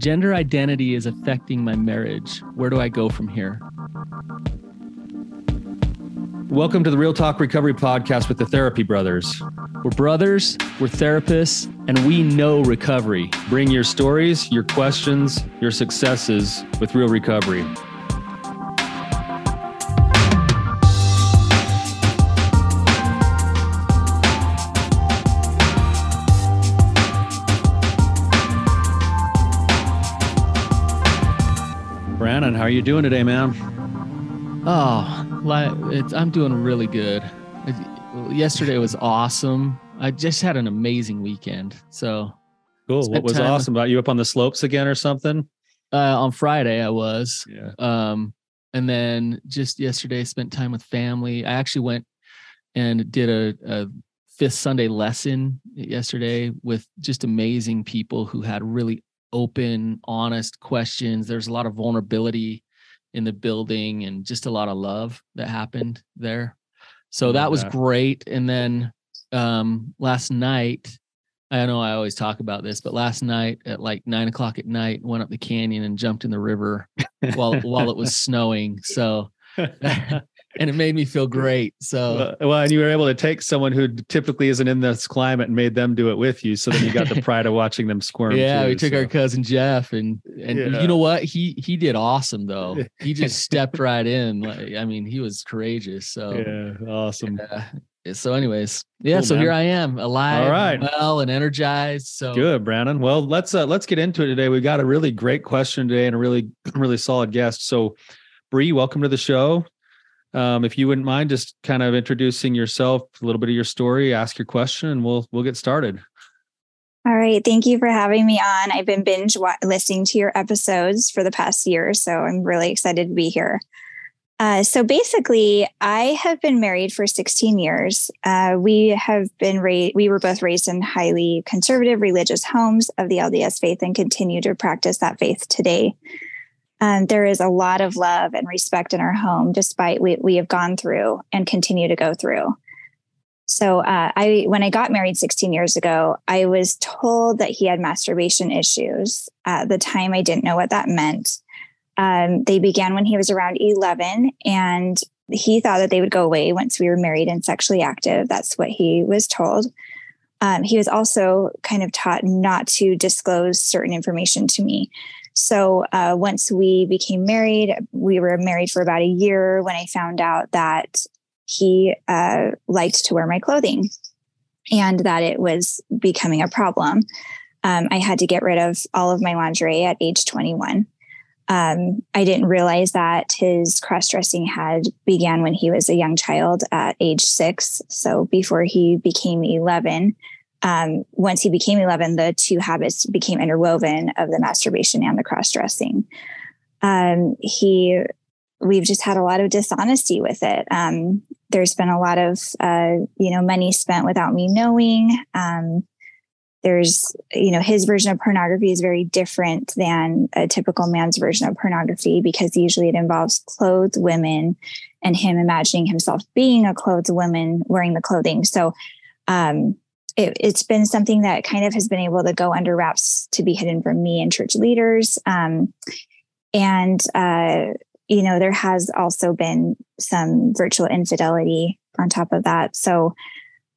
Gender identity is affecting my marriage. Where do I go from here? Welcome to the Real Talk Recovery Podcast with the Therapy Brothers. We're brothers, we're therapists, and we know recovery. Bring your stories, your questions, your successes with real recovery. You doing today, man? Oh, it's, I'm doing really good. Yesterday was awesome. I just had an amazing weekend. So cool. What was time, awesome about you up on the slopes again or something? Uh, on Friday, I was. Yeah. Um, and then just yesterday, spent time with family. I actually went and did a, a fifth Sunday lesson yesterday with just amazing people who had really open, honest questions. There's a lot of vulnerability in the building and just a lot of love that happened there. So that was great. And then um, last night, I know I always talk about this, but last night at like nine o'clock at night, went up the canyon and jumped in the river while while it was snowing. So and it made me feel great. So well, well, and you were able to take someone who typically isn't in this climate and made them do it with you. So then you got the pride of watching them squirm. Yeah, too, we took so. our cousin Jeff, and and yeah. you know what? He he did awesome though. He just stepped right in. Like, I mean, he was courageous. So yeah, awesome. Yeah. So, anyways, yeah. Cool, so man. here I am, alive, All right. well, and energized. So good, Brandon. Well, let's uh, let's get into it today. We got a really great question today and a really really solid guest. So, Brie, welcome to the show. Um, if you wouldn't mind just kind of introducing yourself, a little bit of your story, ask your question, and we'll we'll get started. All right. Thank you for having me on. I've been binge listening to your episodes for the past year, so I'm really excited to be here. Uh, so basically, I have been married for 16 years. Uh, we have been raised, we were both raised in highly conservative religious homes of the LDS faith and continue to practice that faith today. Um, there is a lot of love and respect in our home, despite what we have gone through and continue to go through. So, uh, I when I got married 16 years ago, I was told that he had masturbation issues. At the time, I didn't know what that meant. Um, they began when he was around 11, and he thought that they would go away once we were married and sexually active. That's what he was told. Um, he was also kind of taught not to disclose certain information to me. So uh, once we became married, we were married for about a year when I found out that he uh, liked to wear my clothing and that it was becoming a problem. Um, I had to get rid of all of my lingerie at age 21. Um, I didn't realize that his cross dressing had began when he was a young child at age six. So before he became 11, um, once he became 11, the two habits became interwoven of the masturbation and the cross dressing. Um, he, we've just had a lot of dishonesty with it. Um, there's been a lot of, uh, you know, money spent without me knowing. Um, there's, you know, his version of pornography is very different than a typical man's version of pornography because usually it involves clothed women and him imagining himself being a clothed woman wearing the clothing. So, um, it, has been something that kind of has been able to go under wraps to be hidden from me and church leaders. Um, and, uh, you know, there has also been some virtual infidelity on top of that. So,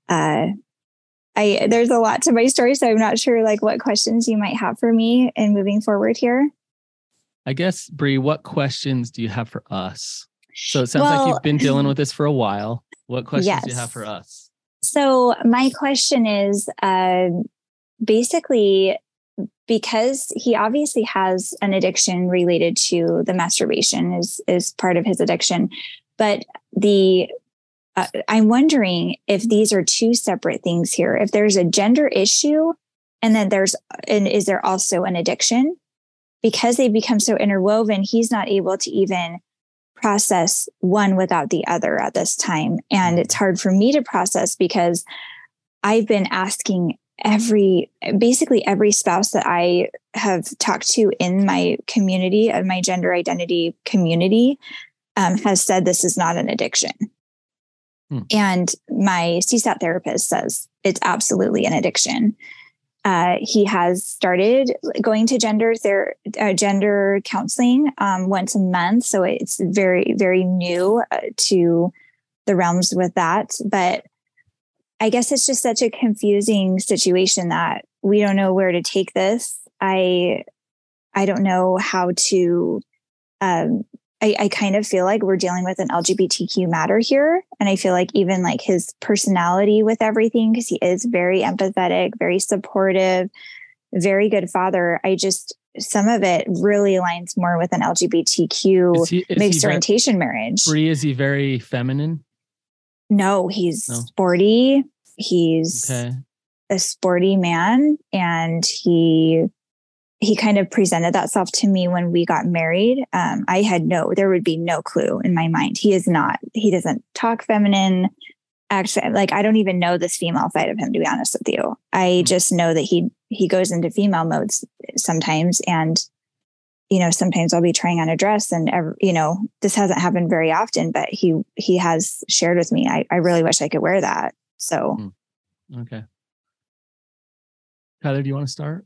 uh, I, there's a lot to my story, so I'm not sure like what questions you might have for me in moving forward here. I guess, Brie, what questions do you have for us? So it sounds well, like you've been dealing with this for a while. What questions yes. do you have for us? So, my question is uh, basically because he obviously has an addiction related to the masturbation is is part of his addiction but the uh, i'm wondering if these are two separate things here. If there's a gender issue and then there's and is there also an addiction? Because they become so interwoven he's not able to even process one without the other at this time. And it's hard for me to process because I've been asking every, basically every spouse that I have talked to in my community, of my gender identity community, um, has said this is not an addiction. Hmm. And my CSAT therapist says it's absolutely an addiction. Uh, he has started going to gender uh, gender counseling um, once a month. So it's very very new uh, to the realms with that. But i guess it's just such a confusing situation that we don't know where to take this. I i don't know how to um, I, I kind of feel like we're dealing with an LGBTQ matter here. And I feel like even like his personality with everything, because he is very empathetic, very supportive, very good father. I just, some of it really aligns more with an LGBTQ is he, is mixed orientation very, marriage. Brie, is he very feminine? No, he's no. sporty. He's okay. a sporty man and he he kind of presented that self to me when we got married. Um, I had no, there would be no clue in my mind. He is not, he doesn't talk feminine. Actually, like I don't even know this female side of him, to be honest with you. I mm-hmm. just know that he he goes into female modes sometimes, and you know sometimes I'll be trying on a dress, and every, you know this hasn't happened very often, but he he has shared with me. I I really wish I could wear that. So, mm-hmm. okay. Tyler, do you want to start?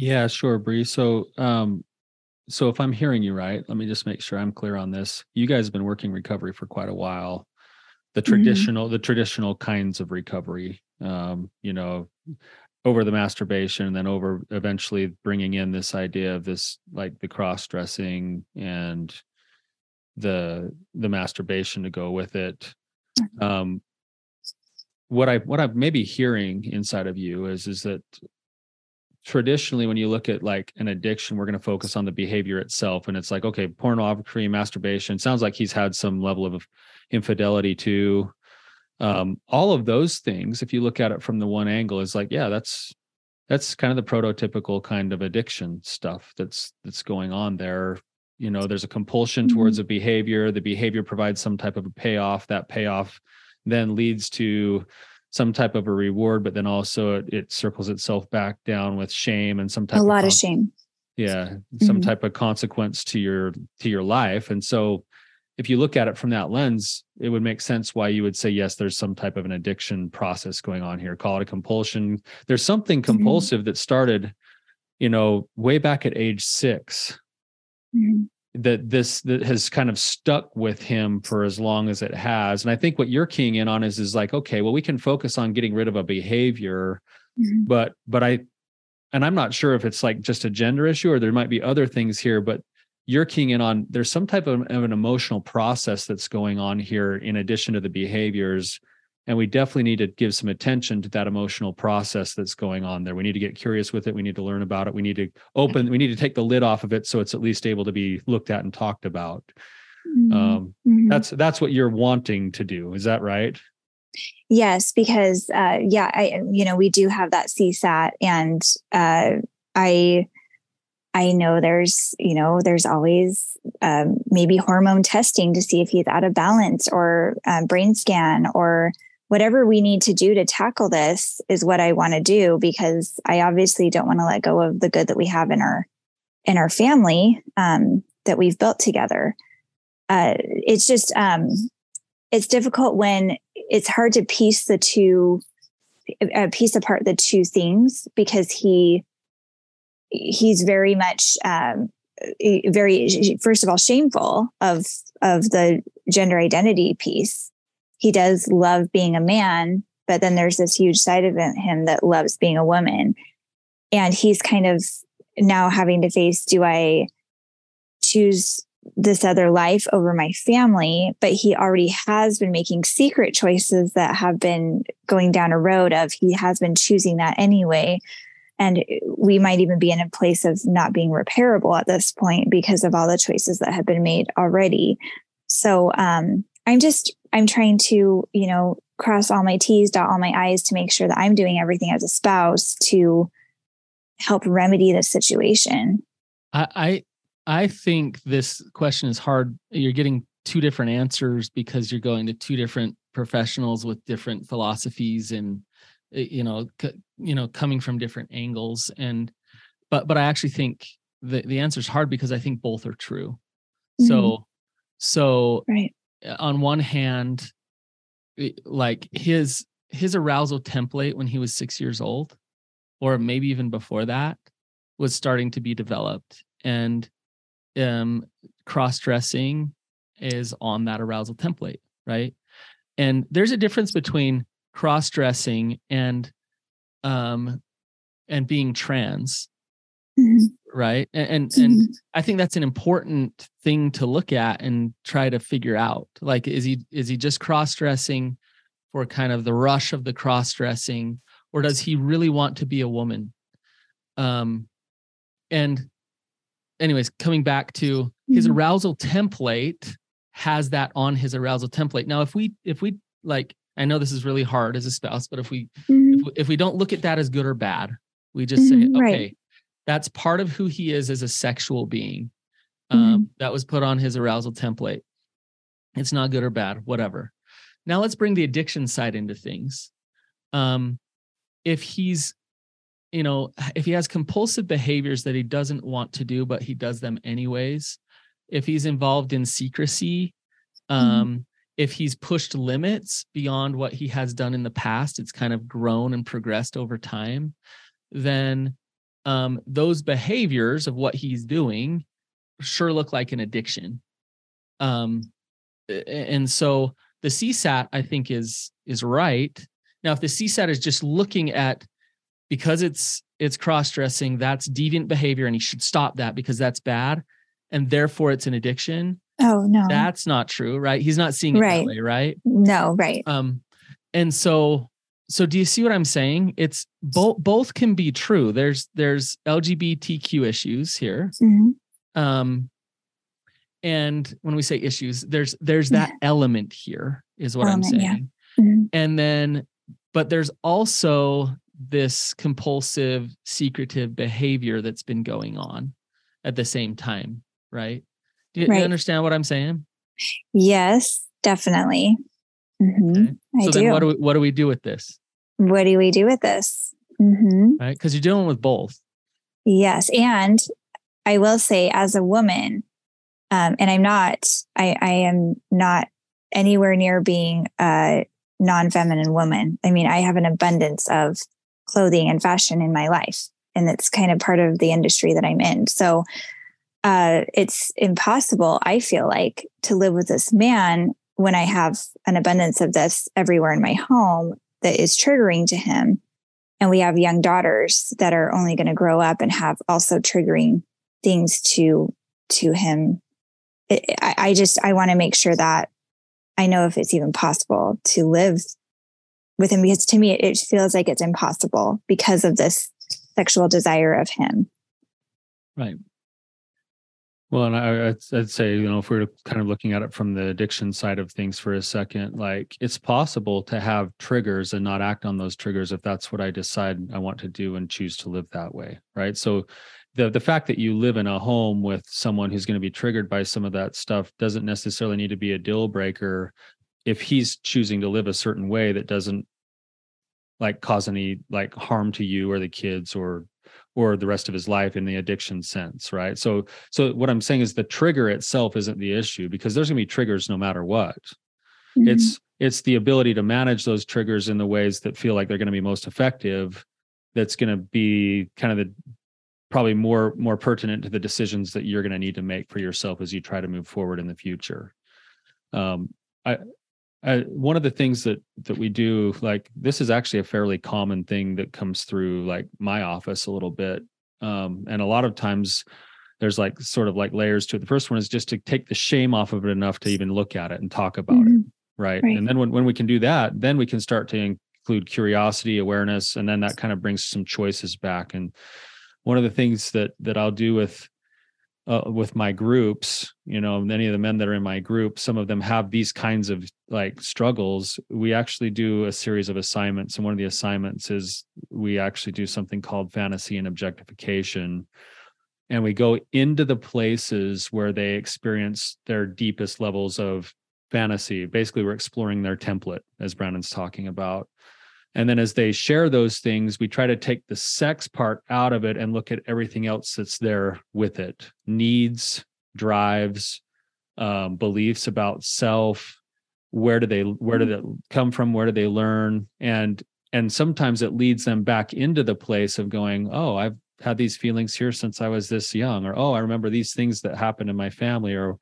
Yeah, sure, Brie. So, um, so if I'm hearing you right, let me just make sure I'm clear on this. You guys have been working recovery for quite a while. The mm-hmm. traditional, mm-hmm. the traditional kinds of recovery, um, you know, over the masturbation, and then over eventually bringing in this idea of this, like the cross dressing and the the masturbation to go with it. Mm-hmm. Um, what I what I'm maybe hearing inside of you is is that traditionally when you look at like an addiction we're going to focus on the behavior itself and it's like okay pornography masturbation sounds like he's had some level of infidelity too um, all of those things if you look at it from the one angle is like yeah that's that's kind of the prototypical kind of addiction stuff that's that's going on there you know there's a compulsion mm-hmm. towards a behavior the behavior provides some type of a payoff that payoff then leads to some type of a reward, but then also it, it circles itself back down with shame and some type a lot of, of shame. Yeah, some mm-hmm. type of consequence to your to your life. And so if you look at it from that lens, it would make sense why you would say, yes, there's some type of an addiction process going on here. Call it a compulsion. There's something mm-hmm. compulsive mm-hmm. that started, you know, way back at age 6 mm-hmm that this that has kind of stuck with him for as long as it has and i think what you're keying in on is is like okay well we can focus on getting rid of a behavior mm-hmm. but but i and i'm not sure if it's like just a gender issue or there might be other things here but you're keying in on there's some type of, of an emotional process that's going on here in addition to the behaviors and we definitely need to give some attention to that emotional process that's going on there. We need to get curious with it. We need to learn about it. We need to open we need to take the lid off of it so it's at least able to be looked at and talked about. Mm-hmm. Um, mm-hmm. that's that's what you're wanting to do. Is that right? Yes because uh, yeah i you know we do have that csat and uh, i i know there's you know there's always um, maybe hormone testing to see if he's out of balance or um, brain scan or whatever we need to do to tackle this is what I want to do because I obviously don't want to let go of the good that we have in our in our family um, that we've built together. Uh, it's just um, it's difficult when it's hard to piece the two uh, piece apart the two things because he he's very much um, very first of all shameful of of the gender identity piece he does love being a man, but then there's this huge side of him that loves being a woman. And he's kind of now having to face do I choose this other life over my family? But he already has been making secret choices that have been going down a road of he has been choosing that anyway. And we might even be in a place of not being repairable at this point because of all the choices that have been made already. So um, I'm just I'm trying to, you know, cross all my T's, dot all my I's to make sure that I'm doing everything as a spouse to help remedy the situation. I, I I think this question is hard. You're getting two different answers because you're going to two different professionals with different philosophies and eh, you know c- you know coming from different angles and but but I actually think the the answer is hard because I think both are true. Mm-hmm. So so right on one hand like his his arousal template when he was 6 years old or maybe even before that, was starting to be developed. And um, cross dressing is on that arousal template, right? And there's a difference between cross dressing and um, and being trans mm-hmm. right and and, mm-hmm. i think that's an important thing to look at and try to figure out like is he is he just cross-dressing for kind of the rush of the cross-dressing or does he really want to be a woman um and anyways coming back to mm-hmm. his arousal template has that on his arousal template now if we if we like i know this is really hard as a spouse but if we mm-hmm. if, we, if we don't look at that as good or bad we just say mm-hmm, okay right that's part of who he is as a sexual being. Um, mm-hmm. That was put on his arousal template. It's not good or bad, whatever. Now let's bring the addiction side into things. Um, if he's, you know, if he has compulsive behaviors that he doesn't want to do, but he does them anyways, if he's involved in secrecy, mm-hmm. um, mm-hmm. if he's pushed limits beyond what he has done in the past, it's kind of grown and progressed over time, then um, those behaviors of what he's doing sure look like an addiction. Um, and so the CSAT, I think, is is right. Now, if the CSAT is just looking at because it's it's cross-dressing, that's deviant behavior, and he should stop that because that's bad, and therefore it's an addiction. Oh no, that's not true, right? He's not seeing it right. that way, right? No, right. Um, and so so do you see what i'm saying it's both both can be true there's there's lgbtq issues here mm-hmm. um and when we say issues there's there's that element here is what element, i'm saying yeah. mm-hmm. and then but there's also this compulsive secretive behavior that's been going on at the same time right do you, right. you understand what i'm saying yes definitely Mm-hmm. Okay. So I then do. what do we what do we do with this? What do we do with this? Mm-hmm. Right. Because you're dealing with both. Yes. And I will say as a woman, um, and I'm not, I, I am not anywhere near being a non-feminine woman. I mean, I have an abundance of clothing and fashion in my life. And it's kind of part of the industry that I'm in. So uh, it's impossible, I feel like, to live with this man when I have an abundance of this everywhere in my home that is triggering to him. And we have young daughters that are only going to grow up and have also triggering things to to him. It, I, I just I want to make sure that I know if it's even possible to live with him because to me it, it feels like it's impossible because of this sexual desire of him. Right. Well, and I, I'd, I'd say, you know, if we we're kind of looking at it from the addiction side of things for a second, like it's possible to have triggers and not act on those triggers if that's what I decide I want to do and choose to live that way, right? So, the the fact that you live in a home with someone who's going to be triggered by some of that stuff doesn't necessarily need to be a deal breaker if he's choosing to live a certain way that doesn't like cause any like harm to you or the kids or or the rest of his life in the addiction sense right? So so what i'm saying is the trigger itself isn't the issue because there's going to be triggers no matter what. Mm-hmm. it's it's the ability to manage those triggers in the ways that feel like they're going to be most effective that's going to be kind of the probably more more pertinent to the decisions that you're going to need to make for yourself as you try to move forward in the future. Um, I, uh, one of the things that that we do like this is actually a fairly common thing that comes through like my office a little bit um, and a lot of times there's like sort of like layers to it the first one is just to take the shame off of it enough to even look at it and talk about mm-hmm. it right? right and then when, when we can do that then we can start to include curiosity awareness and then that kind of brings some choices back and one of the things that that i'll do with uh, with my groups you know many of the men that are in my group some of them have these kinds of like struggles. We actually do a series of assignments and one of the assignments is we actually do something called fantasy and objectification. And we go into the places where they experience their deepest levels of fantasy. Basically we're exploring their template as brandon's talking about and then as they share those things, we try to take the sex part out of it and look at everything else that's there with it needs, drives, um, beliefs about self. Where do they where do they come from? Where do they learn? And and sometimes it leads them back into the place of going oh i've had these feelings here since i was this young or oh i remember these things that happened in my family or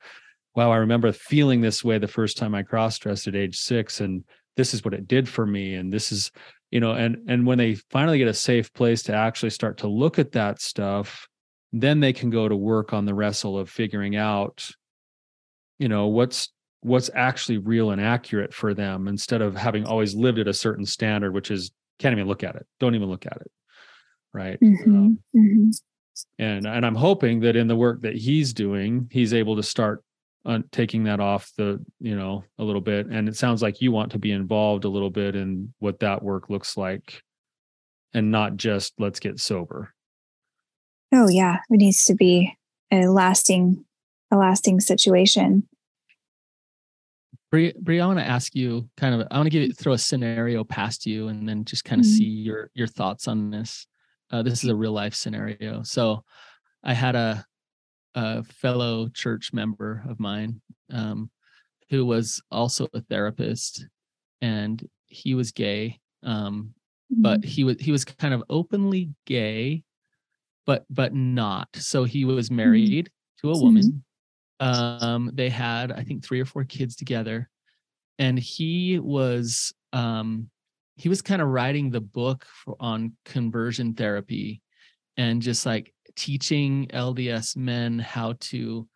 wow i remember feeling this way the first time i cross-dressed at age six and this is what it did for me and this is you know and and when they finally get a safe place to actually start to look at that stuff then they can go to work on the wrestle of figuring out you know what's what's actually real and accurate for them instead of having always lived at a certain standard which is can't even look at it don't even look at it right mm-hmm. Um, mm-hmm. and and i'm hoping that in the work that he's doing he's able to start on taking that off the you know a little bit and it sounds like you want to be involved a little bit in what that work looks like and not just let's get sober oh yeah it needs to be a lasting a lasting situation Brie, Brie, I want to ask you kind of, I want to give you, throw a scenario past you and then just kind of mm-hmm. see your, your thoughts on this. Uh, this is a real life scenario. So I had a, a fellow church member of mine um, who was also a therapist and he was gay. Um, mm-hmm. but he was, he was kind of openly gay, but, but not. So he was mm-hmm. married mm-hmm. to a woman um, they had, I think, three or four kids together, and he was um, he was kind of writing the book for, on conversion therapy, and just like teaching LDS men how to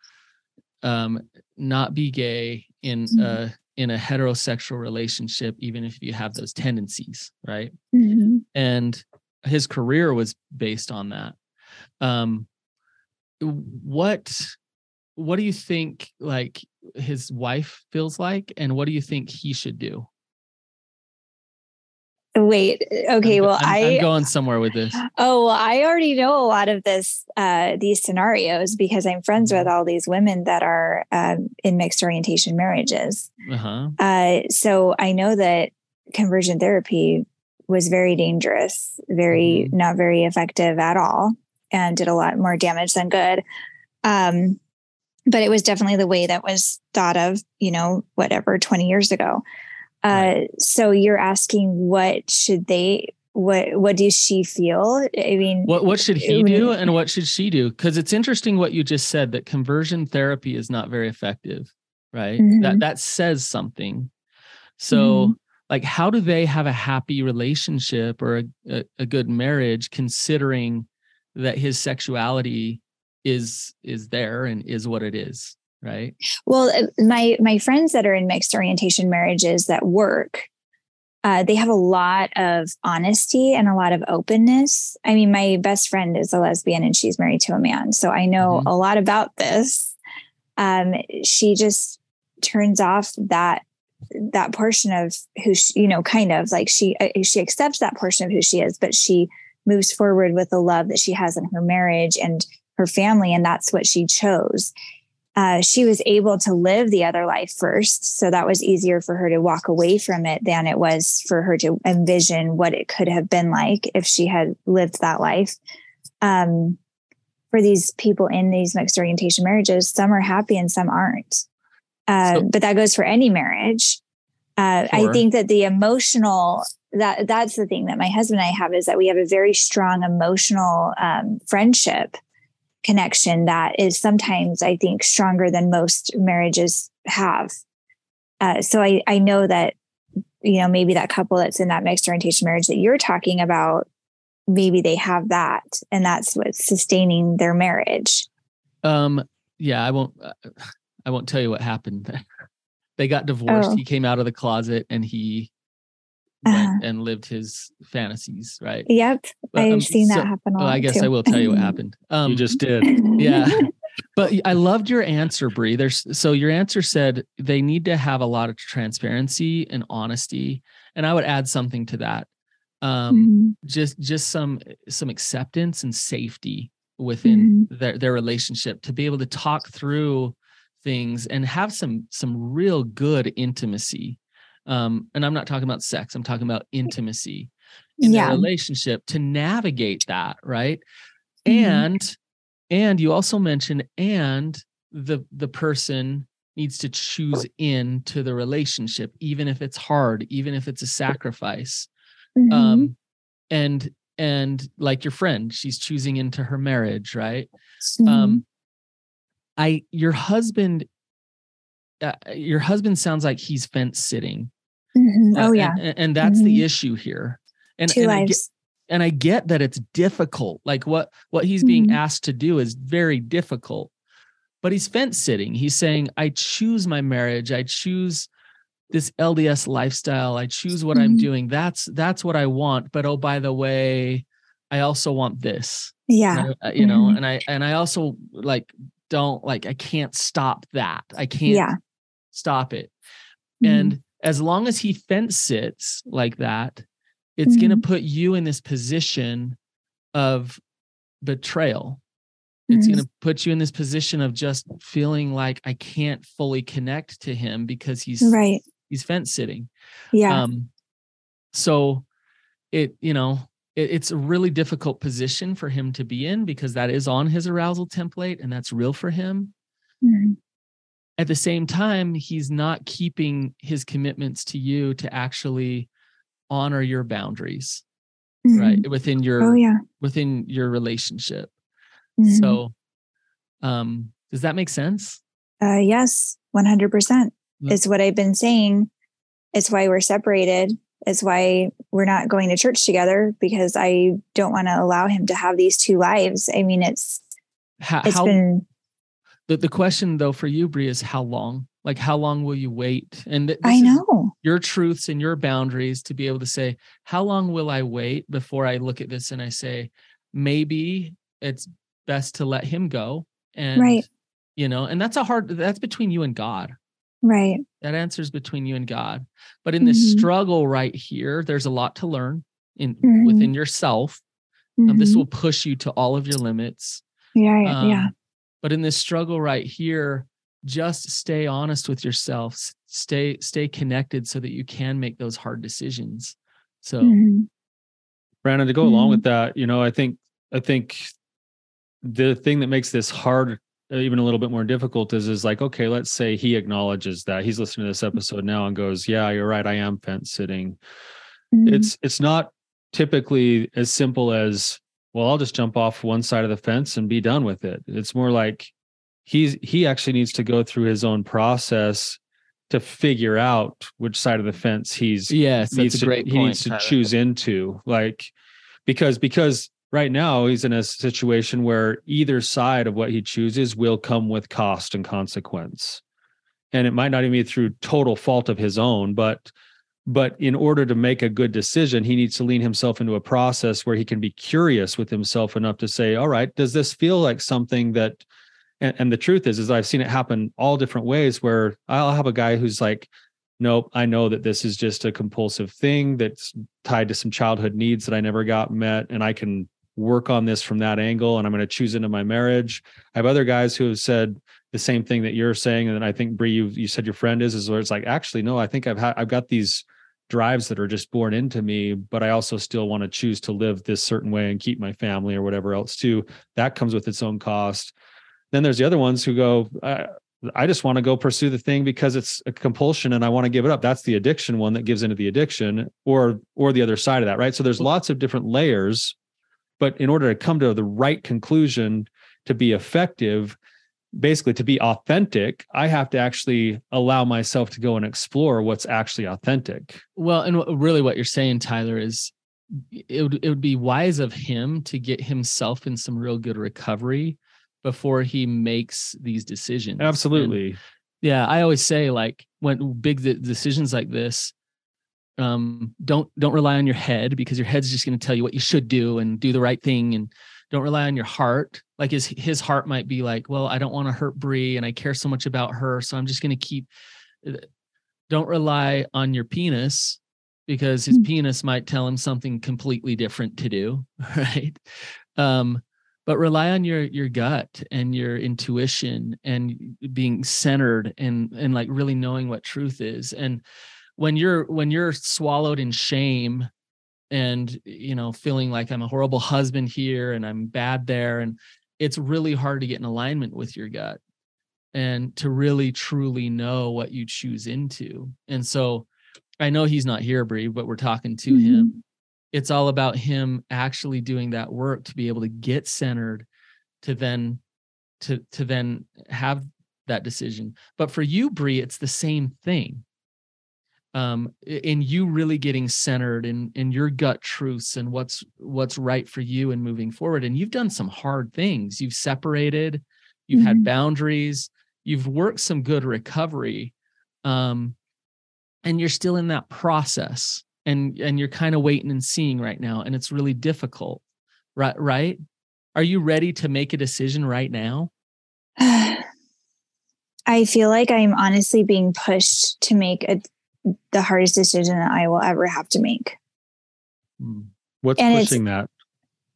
um, not be gay in mm-hmm. a in a heterosexual relationship, even if you have those tendencies, right? Mm-hmm. And his career was based on that. Um, what what do you think like his wife feels like and what do you think he should do wait okay I'm, well I'm, I, am going somewhere with this oh well i already know a lot of this uh these scenarios because i'm friends with mm-hmm. all these women that are um, in mixed orientation marriages uh-huh. uh so i know that conversion therapy was very dangerous very mm-hmm. not very effective at all and did a lot more damage than good um but it was definitely the way that was thought of, you know, whatever, 20 years ago. Uh. So you're asking what should they, what, what does she feel? I mean, what, what should he do and what should she do? Cause it's interesting what you just said that conversion therapy is not very effective, right? Mm-hmm. That, that says something. So mm-hmm. like, how do they have a happy relationship or a, a, a good marriage considering that his sexuality is is there and is what it is right well uh, my my friends that are in mixed orientation marriages that work uh, they have a lot of honesty and a lot of openness i mean my best friend is a lesbian and she's married to a man so i know mm-hmm. a lot about this um, she just turns off that that portion of who she, you know kind of like she uh, she accepts that portion of who she is but she moves forward with the love that she has in her marriage and her family, and that's what she chose. Uh, she was able to live the other life first. So that was easier for her to walk away from it than it was for her to envision what it could have been like if she had lived that life. Um, for these people in these mixed orientation marriages, some are happy and some aren't. Uh, so, but that goes for any marriage. Uh, sure. I think that the emotional that that's the thing that my husband and I have is that we have a very strong emotional um, friendship connection that is sometimes, I think, stronger than most marriages have. Uh, so I, I know that, you know, maybe that couple that's in that mixed orientation marriage that you're talking about, maybe they have that and that's what's sustaining their marriage. Um, yeah, I won't, I won't tell you what happened. they got divorced. Oh. He came out of the closet and he uh-huh. and lived his fantasies, right? Yep. But, I've um, seen so, that happen. Well, I guess too. I will tell you what happened. Um, you just did. Yeah. but I loved your answer, Brie. There's so your answer said they need to have a lot of transparency and honesty. And I would add something to that. Um, mm-hmm. just just some some acceptance and safety within mm-hmm. their, their relationship to be able to talk through things and have some some real good intimacy um, and i'm not talking about sex i'm talking about intimacy in yeah. relationship to navigate that right mm-hmm. and and you also mentioned and the the person needs to choose into the relationship even if it's hard even if it's a sacrifice Mhm. Um, and and like your friend, she's choosing into her marriage, right? Mhm. Um, I your husband, uh, your husband sounds like he's fence sitting. Mhm. Uh, oh yeah, and, and that's Mhm. the issue here. And two and I get, lives. and I get that it's difficult. Like what what he's being Mhm. asked to do is very difficult. But he's fence sitting. He's saying, "I choose my marriage. I choose this LDS lifestyle. I choose what I'm Mhm. doing. That's that's what I want. But oh, by the way, I also want this. yeah, I- uh, you know, Mhm. and I and I also like don't like I can't stop that. I can't yeah. Stop it. Mhm. And as long as he fence sits like that, it's going to put you in this position of betrayal. It's Mhm. going to put you in this position of just feeling like I can't fully connect to him because he's right, he's fence sitting. yeah, Um so it you know it, it's a really difficult position for him to be in because that is on his arousal template and that's real for him Mhm. At the same time he's not keeping his commitments to you to actually honor your boundaries Mhm. right within your Oh yeah, within your relationship Mhm. so um does that make sense uh, yes, one hundred percent Yeah. is what I've been saying. It's why we're separated. It's why we're not going to church together because I don't want to allow him to have these two lives. I mean, it's how, it's how been the, the question though for you brie is how long like how long will you wait and I know. your truths and your boundaries to be able to say how long will i wait before i look at this and i say maybe it's best to let him go and Right. you know and that's a hard that's between you and god Right. that answers between you and god but in this Mhm. struggle right here there's a lot to learn in Mhm. within yourself um, this will push you to all of your limits yeah, um, yeah. But in this struggle right here just stay honest with yourself stay stay connected so that you can make those hard decisions so Mhm. Brandon, to go along Mhm. with that, you know, I think I think the thing that makes this hard, uh, even a little bit more difficult, is is like, okay, let's say he acknowledges that he's listening to this episode now and goes, "Yeah, you're right. I am fence sitting." Mhm. It's it's not typically as simple as, well, I'll just jump off one side of the fence and be done with it. It's more like he's he actually needs to go through his own process to figure out which side of the fence he's yes that's needs a to- great he needs to Tyler. choose into like because because right now he's in a situation where either side of what he chooses will come with cost and consequence and it might not even be through total fault of his own but but in order to make a good decision he needs to lean himself into a process where he can be curious with himself enough to say all right does this feel like something that and, and the truth is is i've seen it happen all different ways where i'll have a guy who's like nope i know that this is just a compulsive thing that's tied to some childhood needs that i never got met and i can work on this from that angle and i'm going to choose into my marriage. I have other guys who have said the same thing that you're saying and i think Brie, you you said your friend is is where it's like actually no i think i've had i've got these drives that are just born into me but i also still want to choose to live this certain way and keep my family or whatever else too that comes with its own cost then there's the other ones who go I, I just want to go pursue the thing because it's a compulsion and I want to give it up. That's the addiction one that gives into the addiction or or the other side of that, right? So there's lots of different layers, but in order to come to the right conclusion to be effective, basically to be authentic, I have to actually allow myself to go and explore what's actually authentic. well and what- really what you're saying tyler is it would, it would be wise of him to get himself in some real good recovery before he makes these decisions And- Absolutely. yeah i always say like when big de- decisions like this um don't don't rely on your head because your head's just going to tell you what you should do and do the right thing and don't rely on your heart. Like his his heart might be like well i don't want to hurt Brie and i care so much about her so i'm just going to keep uh, don't rely on your penis because his Mm. penis might tell him something completely different to do right? Um but rely on your your gut and your intuition and being centered and and like really knowing what truth is. And when you're when you're swallowed in shame and you know feeling like i'm a horrible husband here and i'm bad there and it's really hard to get in alignment with your gut and to really truly know what you choose into. And so i know he's not here Brie, but we're talking to him. Mm-hmm. It's all about him actually doing that work to be able to get centered to then to to then have that decision. But for you Brie it's the same thing um in you really getting centered in in your gut truths and what's what's right for you and moving forward and you've done some hard things. You've separated you've mm-hmm. had boundaries you've worked some good recovery um and you're still in that process and and you're kind of waiting and seeing right now and it's really difficult right right? Are you ready to make a decision right now? I feel like i'm honestly being pushed to make a, the hardest decision that i will ever have to make. Hmm. what's and pushing that?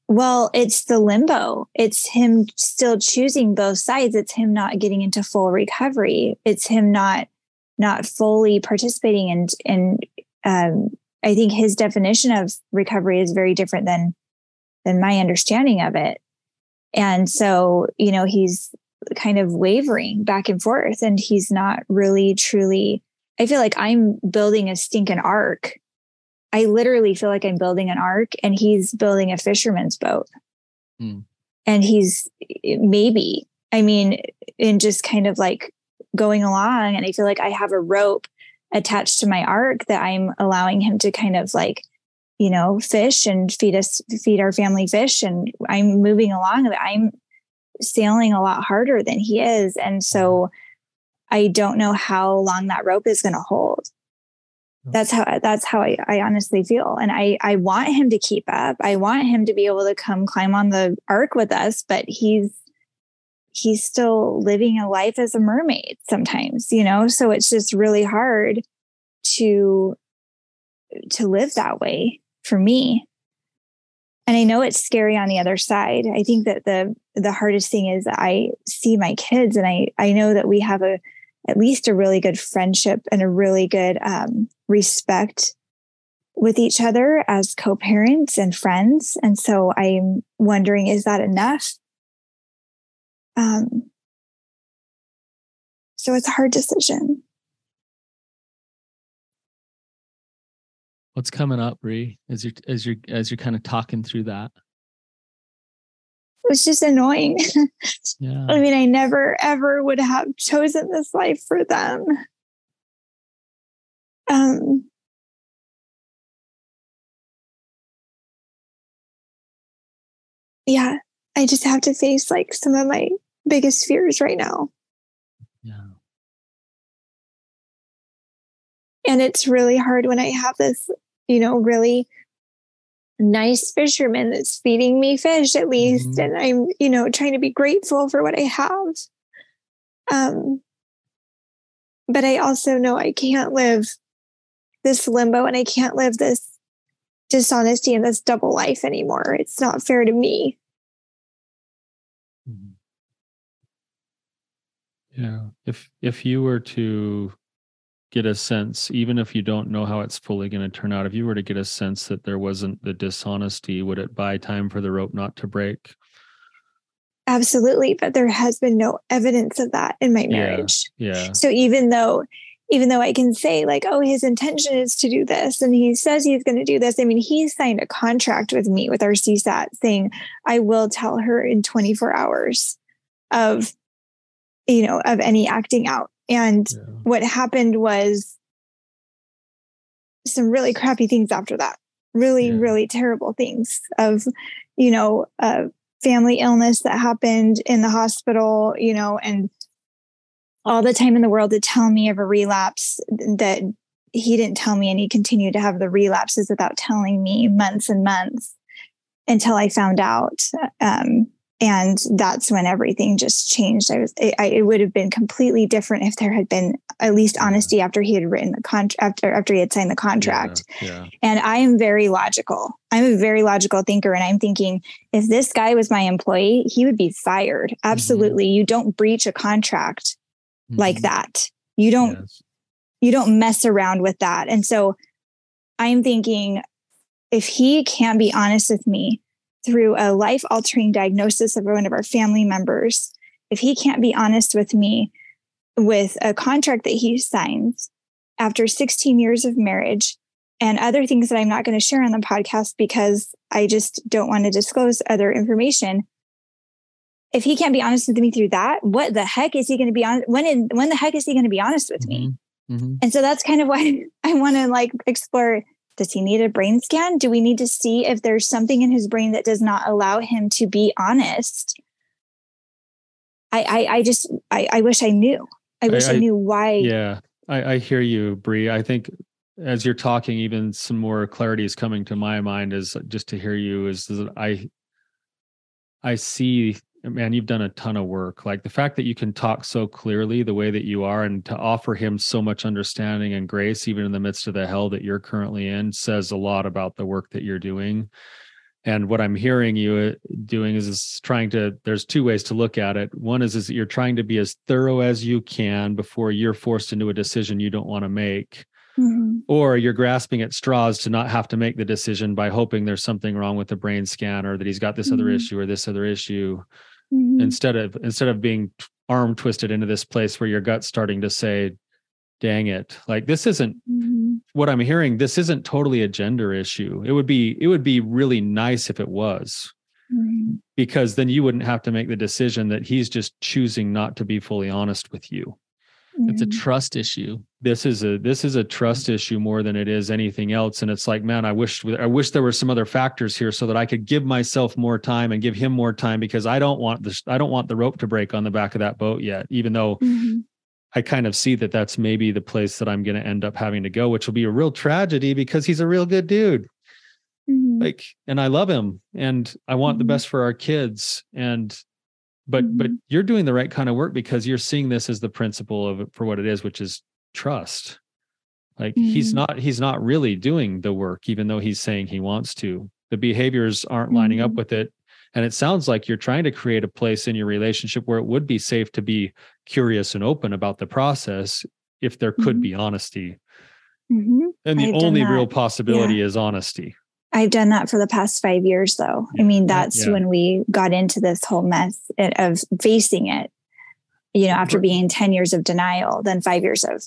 Well it's the limbo. It's him still choosing both sides. It's him not getting into full recovery. It's him not not fully participating and and um, I think his definition of recovery is very different than than my understanding of it. And so, you know, he's kind of wavering back and forth and he's not really truly I feel like I'm building a stinking ark. I literally feel like I'm building an ark and he's building a fisherman's boat. Hmm. And he's maybe, I mean, in just kind of like going along and I feel like I have a rope attached to my ark that I'm allowing him to kind of like, you know, fish and feed us, feed our family fish. And I'm moving along. I'm sailing a lot harder than he is. And so I don't know how long that rope is going to hold. Hmm. That's how that's how I, I honestly feel. And I I want him to keep up. I want him to be able to come climb on the ark with us, but he's he's still living a life as a mermaid sometimes, you know? So it's just really hard to to live that way for me. And I know it's scary on the other side. I think that the the hardest thing is I see my kids and I I know that we have a at least a really good friendship and a really good um, respect with each other as co-parents and friends. And so I'm wondering, is that enough? Um, so it's a hard decision. What's coming up, Brie, as you're as you're as you're kind of talking through that? It was just annoying. yeah. I mean, I never ever would have chosen this life for them. Um yeah, I just have to face like some of my biggest fears right now. Yeah. And it's really hard when I have this, you know, really nice fisherman that's feeding me fish at least. Mm-hmm. And I'm, you know, trying to be grateful for what I have. Um, but I also know I can't live this limbo and I can't live this dishonesty and this double life anymore. It's not fair to me. Yeah. If if you were to get a sense, even if you don't know how it's fully going to turn out, if you were to get a sense that there wasn't the dishonesty, would it buy time for the rope not to break? Absolutely. But there has been no evidence of that in my marriage. Yeah. yeah. So even though even though I can say, like, oh, his intention is to do this and he says he's going to do this. I mean, he signed a contract with me with our CSAT saying, I will tell her in 24 hours of you know, of any acting out. And yeah. what happened was some really crappy things after that. Really, yeah. really terrible things of, you know, uh, family illness that happened in the hospital, you know, and all the time in the world to tell me of a relapse that he didn't tell me and he continued to have the relapses without telling me months and months until I found out. Um, and that's when everything just changed i was it, I, it would have been completely different if there had been at least honesty after he had written the contract after after he had signed the contract yeah, yeah. and i am very logical i'm a very logical thinker and i'm thinking if this guy was my employee he would be fired mm-hmm. absolutely mm-hmm. you don't breach a contract mm-hmm. like that you don't yes. you don't mess around with that and so i'm thinking if he can't be honest with me through a life altering diagnosis of one of our family members, if he can't be honest with me with a contract that he signs after 16 years of marriage, and other things that I'm not going to share on the podcast because I just don't want to disclose other information. If he can't be honest with me through that, what the heck is he going to be on? When in, when the heck is he going to be honest with me? Mm-hmm. Mm-hmm. And so that's kind of why I want to like explore. Does he need a brain scan? Do we need to see if there's something in his brain that does not allow him to be honest? I I, I just I, I wish I knew. I wish I, I, knew why. Yeah, I, I hear you, Brie. I think as you're talking, even some more clarity is coming to my mind. Is just to hear you is that I I see, man, you've done a ton of work. Like the fact that you can talk so clearly the way that you are, and to offer him so much understanding and grace, even in the midst of the hell that you're currently in, says a lot about the work that you're doing. And what I'm hearing you uh, doing is, is trying to. There's two ways to look at it. One is is that you're trying to be as thorough as you can before you're forced into a decision you don't want to make. Mm-hmm. Or you're grasping at straws to not have to make the decision by hoping there's something wrong with the brain scan or that he's got this mm-hmm. other issue or this other issue. Mm-hmm. Instead of instead of being arm twisted into this place where your gut's starting to say, dang it like this isn't mm-hmm. what i'm hearing this isn't totally a gender issue it would be it would be really nice if it was mm-hmm. because then you wouldn't have to make the decision that he's just choosing not to be fully honest with you mm-hmm. it's a mm-hmm. trust issue this is a this is a trust issue more than it is anything else and it's like man i wish i wish there were some other factors here so that i could give myself more time and give him more time because i don't want this i don't want the rope to break on the back of that boat yet even though mm-hmm. I kind of see that that's maybe the place that I'm going to end up having to go, which will be a real tragedy because he's a real good dude. Mm-hmm. Like, and I love him and I want mm-hmm. the best for our kids. And, but, mm-hmm. but you're doing the right kind of work because you're seeing this as the principle of for what it is, which is trust. Like he's mm-hmm. not, he's not really doing the work, even though he's saying he wants to. The behaviors aren't lining up mm-hmm. with it. And it sounds like you're trying to create a place in your relationship where it would be safe to be curious and open about the process if there could mm-hmm. be honesty. Mm-hmm. And the I've only real possibility yeah. is honesty. I've done that for the past five years, though. Yeah. I mean, that's yeah. when we got into this whole mess of facing it, you know, after being 10 years of denial, then five years of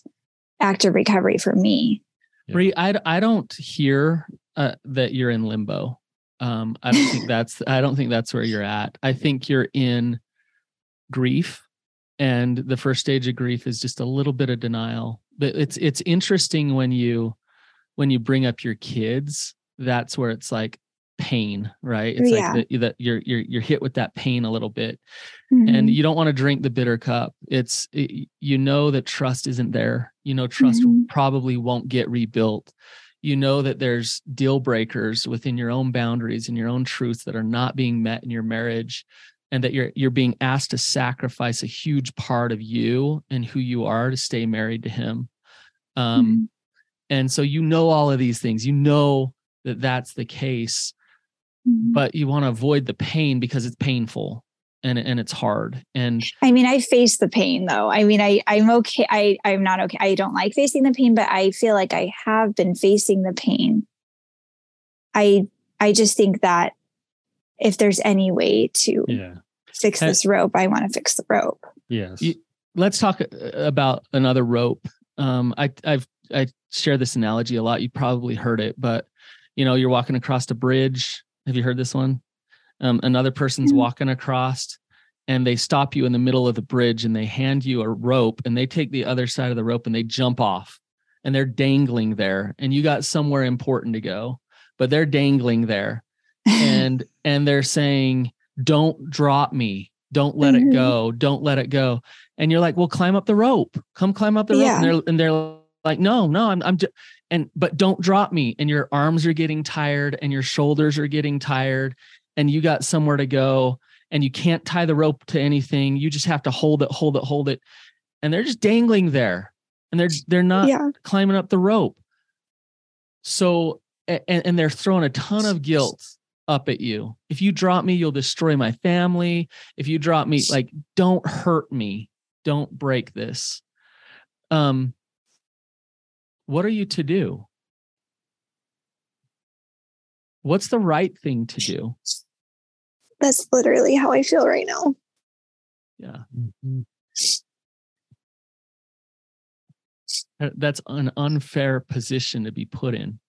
active recovery for me. Brie, I, I don't hear uh, that you're in limbo. Um, I don't think that's I don't think that's where you're at. I think you're in grief, and the first stage of grief is just a little bit of denial. But it's it's interesting when you when you bring up your kids. That's where it's like pain, right? It's yeah. like that you're you're you're hit with that pain a little bit, mm-hmm. and you don't want to drink the bitter cup. It's it, you know that trust isn't there. You know trust mm-hmm. probably won't get rebuilt you know that there's deal breakers within your own boundaries and your own truths that are not being met in your marriage and that you're you're being asked to sacrifice a huge part of you and who you are to stay married to him um mm-hmm. and so you know all of these things you know that that's the case mm-hmm. but you want to avoid the pain because it's painful and and it's hard and i mean i face the pain though. I mean i i'm okay i i'm not okay i don't like facing the pain but i feel like i have been facing the pain. I i just think that if there's any way to yeah. fix this rope i want to fix the rope. Yes. You, let's talk uh, about another rope. Um i i've i share this analogy a lot you probably heard it but you know you're walking across a bridge. Have you heard this one? Um, another person's mm-hmm. walking across and they stop you in the middle of the bridge and they hand you a rope and they take the other side of the rope and they jump off and they're dangling there and you got somewhere important to go but they're dangling there and and they're saying don't drop me. Don't let mm-hmm. it go. Don't let it go. And you're like well climb up the rope. Come climb up the rope. And they're and they're like no no i'm i'm just and but don't drop me and your arms are getting tired and your shoulders are getting tired and you got somewhere to go and you can't tie the rope to anything. You just have to hold it, hold it, hold it. And they're just dangling there and they're they're not yeah. climbing up the rope. So and, and they're throwing a ton of guilt up at you. If you drop me, you'll destroy my family. If you drop me, like don't hurt me. Don't break this. Um what are you to do? What's the right thing to do? That's literally how I feel right now. Yeah. Mm-hmm. Uh, that's an unfair position to be put in.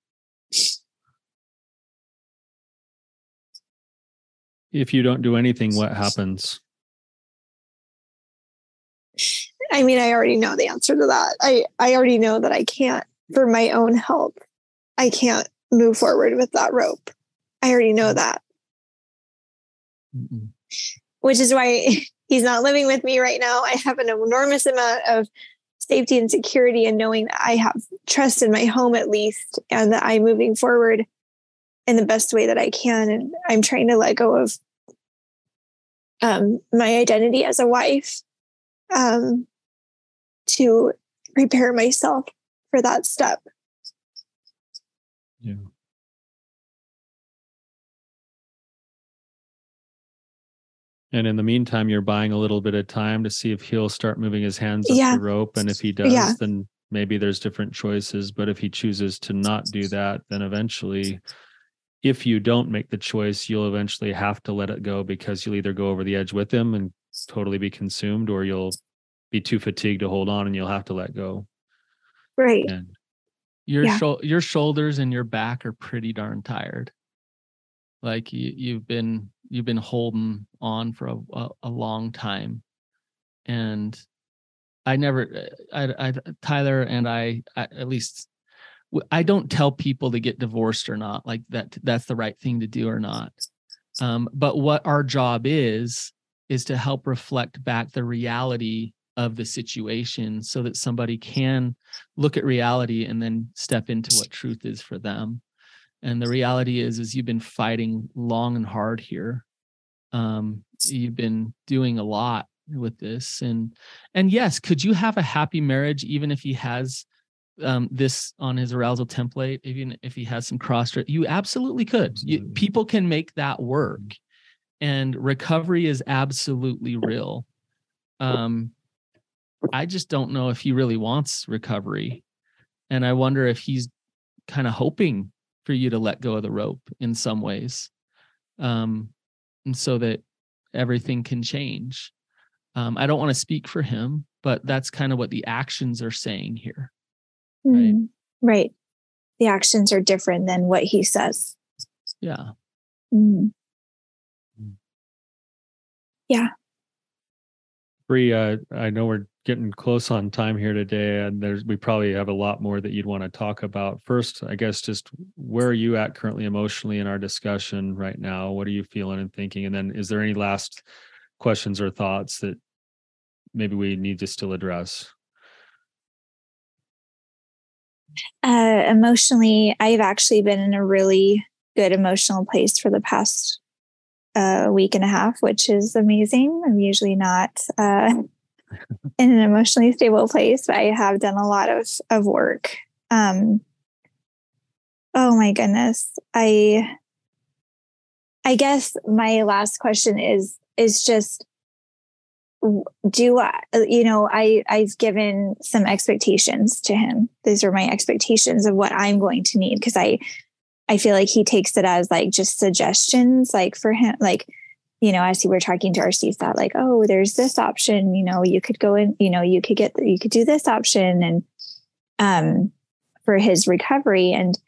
If you don't do anything, what happens? I mean, I already know the answer to that. I, I already know that I can't for my own health, I can't move forward with that rope. I already know that. Mm-mm. Which is why he's not living with me right now. I have an enormous amount of safety and security and knowing that I have trust in my home at least and that I'm moving forward in the best way that I can. And I'm trying to let go of um, my identity as a wife um, to prepare myself for that step. Yeah. And in the meantime, you're buying a little bit of time to see if he'll start moving his hands up yeah. the rope. And if he does, yeah. then maybe there's different choices. But if he chooses to not do that, then eventually, if you don't make the choice, you'll eventually have to let it go because you'll either go over the edge with him and totally be consumed, or you'll be too fatigued to hold on and you'll have to let go. Right. And your yeah. Sho- your shoulders and your back are pretty darn tired. Like you, you've been you've been holding on for a, a, a long time, and I never, I, I Tyler and I, I, at least, I don't tell people to get divorced or not. Like that, that's the right thing to do or not. Um, but what our job is is to help reflect back the reality of the situation so that somebody can look at reality and then step into what truth is for them. And the reality is is you've been fighting long and hard here. Um, you've been doing a lot with this. And and yes could you have a happy marriage even if he has um, this on his arousal template even if he has some cross you absolutely could. You, people can make that work. And recovery is absolutely real. Um, i just don't know if he really wants recovery and i wonder if he's kind of hoping for you to let go of the rope in some ways um, and so that everything can change. Um, i don't want to speak for him but that's kind of what the actions are saying here right? Mm, right. The actions are different than what he says. Yeah. Mm. yeah Brie, uh, I know we're getting close on time here today, and there's we probably have a lot more that you'd want to talk about. First, I guess just where are you at currently emotionally in our discussion right now? What are you feeling and thinking? And then, is there any last questions or thoughts that maybe we need to still address? Uh, emotionally, I've actually been in a really good emotional place for the past uh, week and a half, which is amazing. I'm usually not uh, in an emotionally stable place, but I have done a lot of of work. Um, oh my goodness, I I guess my last question is is just do I, you know I I've given some expectations to him. These are my expectations of what I'm going to need because I I feel like he takes it as like just suggestions, like for him, like you know, as you were talking to our that like, oh, there's this option, you know, you could go in, you know, you could get, you could do this option and, um, for his recovery. And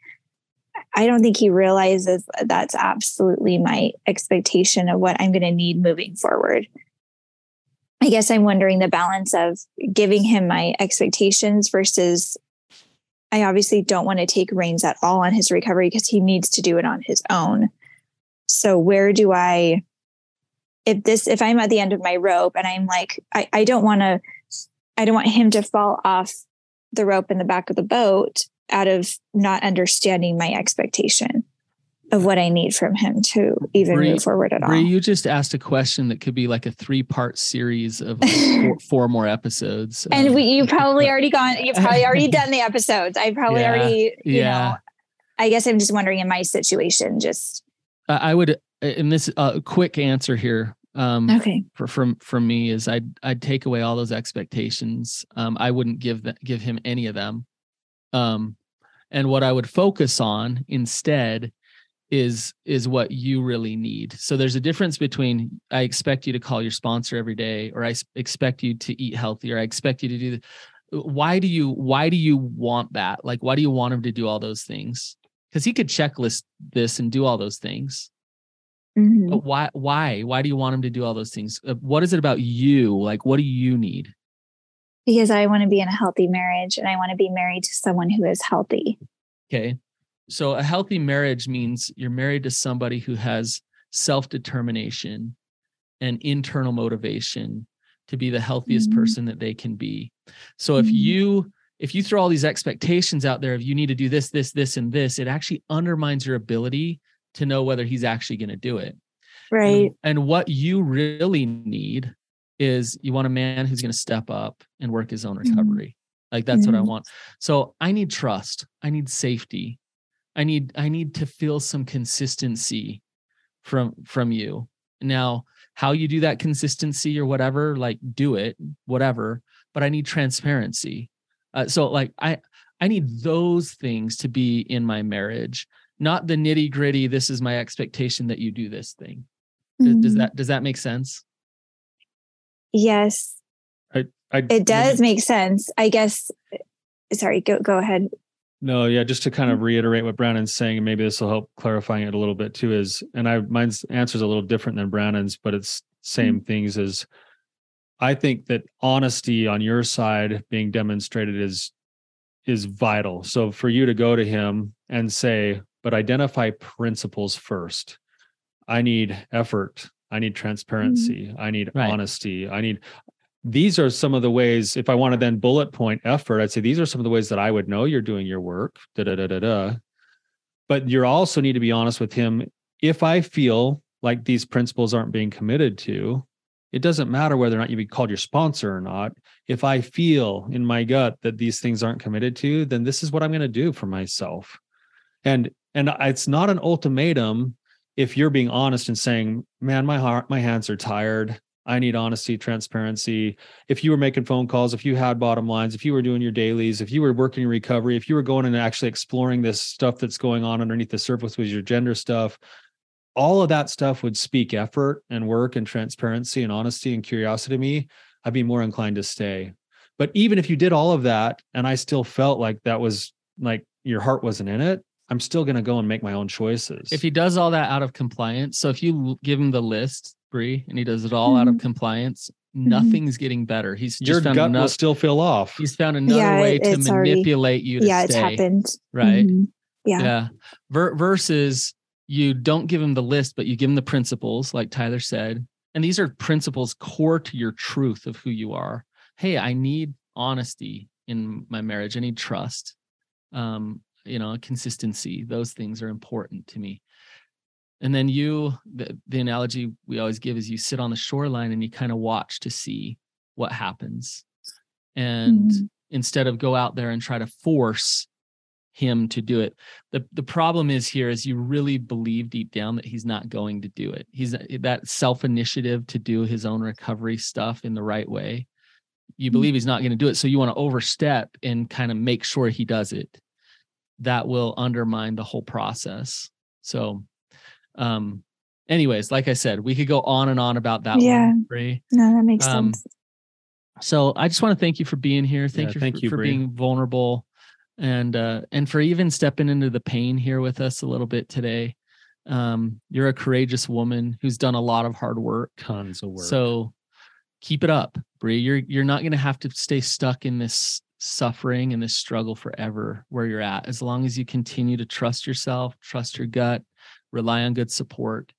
I don't think he realizes that's absolutely my expectation of what I'm going to need moving forward. I guess I'm wondering the balance of giving him my expectations versus I obviously don't want to take reins at all on his recovery because he needs to do it on his own. So where do I if this if i'm at the end of my rope and i'm like i, I don't want to i don't want him to fall off the rope in the back of the boat out of not understanding my expectation of what I need from him to even Brie, move forward at Brie, all. You just asked a question that could be like a three-part series of like four, four, more episodes. And um, we, you probably already gone. You've probably already done the episodes. I probably yeah, already, you yeah. know. I guess I'm just wondering in my situation, just. I would in this uh, quick answer here um okay for, from from me is i'd i'd take away all those expectations um i wouldn't give that give him any of them um and what i would focus on instead is is what you really need so there's a difference between i expect you to call your sponsor every day or i expect you to eat healthy or i expect you to do why do you why do you want that like why do you want him to do all those things because he could checklist this and do all those things Mm-hmm. But why? Why? Why do you want him to do all those things? Uh, what is it about you? Like, what do you need? Because I want to be in a healthy marriage, and I want to be married to someone who is healthy. Okay, so a healthy marriage means you're married to somebody who has self determination and internal motivation to be the healthiest mm-hmm. person that they can be. So if mm-hmm. you if you throw all these expectations out there of you need to do this this this and this, it actually undermines your ability to know whether he's actually going to do it. Right. And, and what you really need is you want a man who's going to step up and work his own mm-hmm. recovery. Mm-hmm. Like that's what I want. So I need trust. I need safety. I need I need to feel some consistency from from you. Now, how you do that consistency or whatever, like do it, whatever, but I need transparency. Uh, so like I I need those things to be in my marriage not the nitty gritty this is my expectation that you do this thing mm-hmm. does, that does that make sense yes I, I, it does make sense i guess sorry go go ahead no yeah just to kind of mm-hmm. reiterate what brandon's saying and maybe this will help clarifying it a little bit too is and i mine's answer is a little different than brandon's but it's same mm-hmm. things as i think that honesty on your side being demonstrated is is vital so for you to go to him and say but identify principles first. I need effort. I need transparency. Mm-hmm. I need right. honesty. I need these are some of the ways if I want to then bullet point effort, I'd say these are some of the ways that I would know you're doing your work. Da da da da da. But you also need to be honest with him. If I feel like these principles aren't being committed to, it doesn't matter whether or not you be called your sponsor or not. If I feel in my gut that these things aren't committed to, then this is what I'm going to do for myself. And and it's not an ultimatum if you're being honest and saying, man, my heart, my hands are tired. I need honesty, transparency. If you were making phone calls, if you had bottom lines, if you were doing your dailies, if you were working in recovery, if you were going and actually exploring this stuff that's going on underneath the surface with your gender stuff, all of that stuff would speak effort and work and transparency and honesty and curiosity to me. I'd be more inclined to stay. But even if you did all of that and I still felt like that was like your heart wasn't in it, I'm still going to go and make my own choices. If he does all that out of compliance, so if you give him the list, Brie, and he does it all mm-hmm. out of mm-hmm. compliance, mm-hmm. nothing's getting better. He's your gut another, will still feel off. He's found another yeah, way to manipulate already, you. To yeah, stay, it's happened. Right. Mm-hmm. Yeah. Yeah. Ver- versus you don't give him the list, but you give him the principles, like Tyler said, and these are principles core to your truth of who you are. Hey, I need honesty in my marriage. I need trust. Um, you know consistency those things are important to me and then you the, the analogy we always give is you sit on the shoreline and you kind of watch to see what happens and mm-hmm. instead of go out there and try to force him to do it the the problem is here is you really believe deep down that he's not going to do it he's that self initiative to do his own recovery stuff in the right way you mm-hmm. believe he's not going to do it so you want to overstep and kind of make sure he does it that will undermine the whole process. So, um, anyways, like I said, we could go on and on about that yeah. one. Brie. No, that makes um, sense. So I just want to thank you for being here. Thank yeah, you, thank for, you for being vulnerable and uh and for even stepping into the pain here with us a little bit today. Um, you're a courageous woman who's done a lot of hard work. Tons of work. So keep it up, Brie. You're you're not gonna have to stay stuck in this suffering and this struggle forever where you're at. As long as you continue to trust yourself, trust your gut, rely on good support,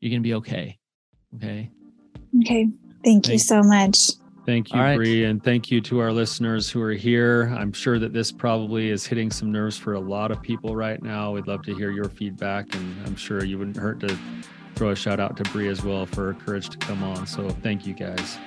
you're going to be okay. Okay. Okay. Thank, you so much. Thank you, right. Brie, and thank you to our listeners who are here. I'm sure that this probably is hitting some nerves for a lot of people right now. We'd love to hear your feedback, and I'm sure you wouldn't hurt to throw a shout out to Brie as well for her courage to come on. So thank you guys.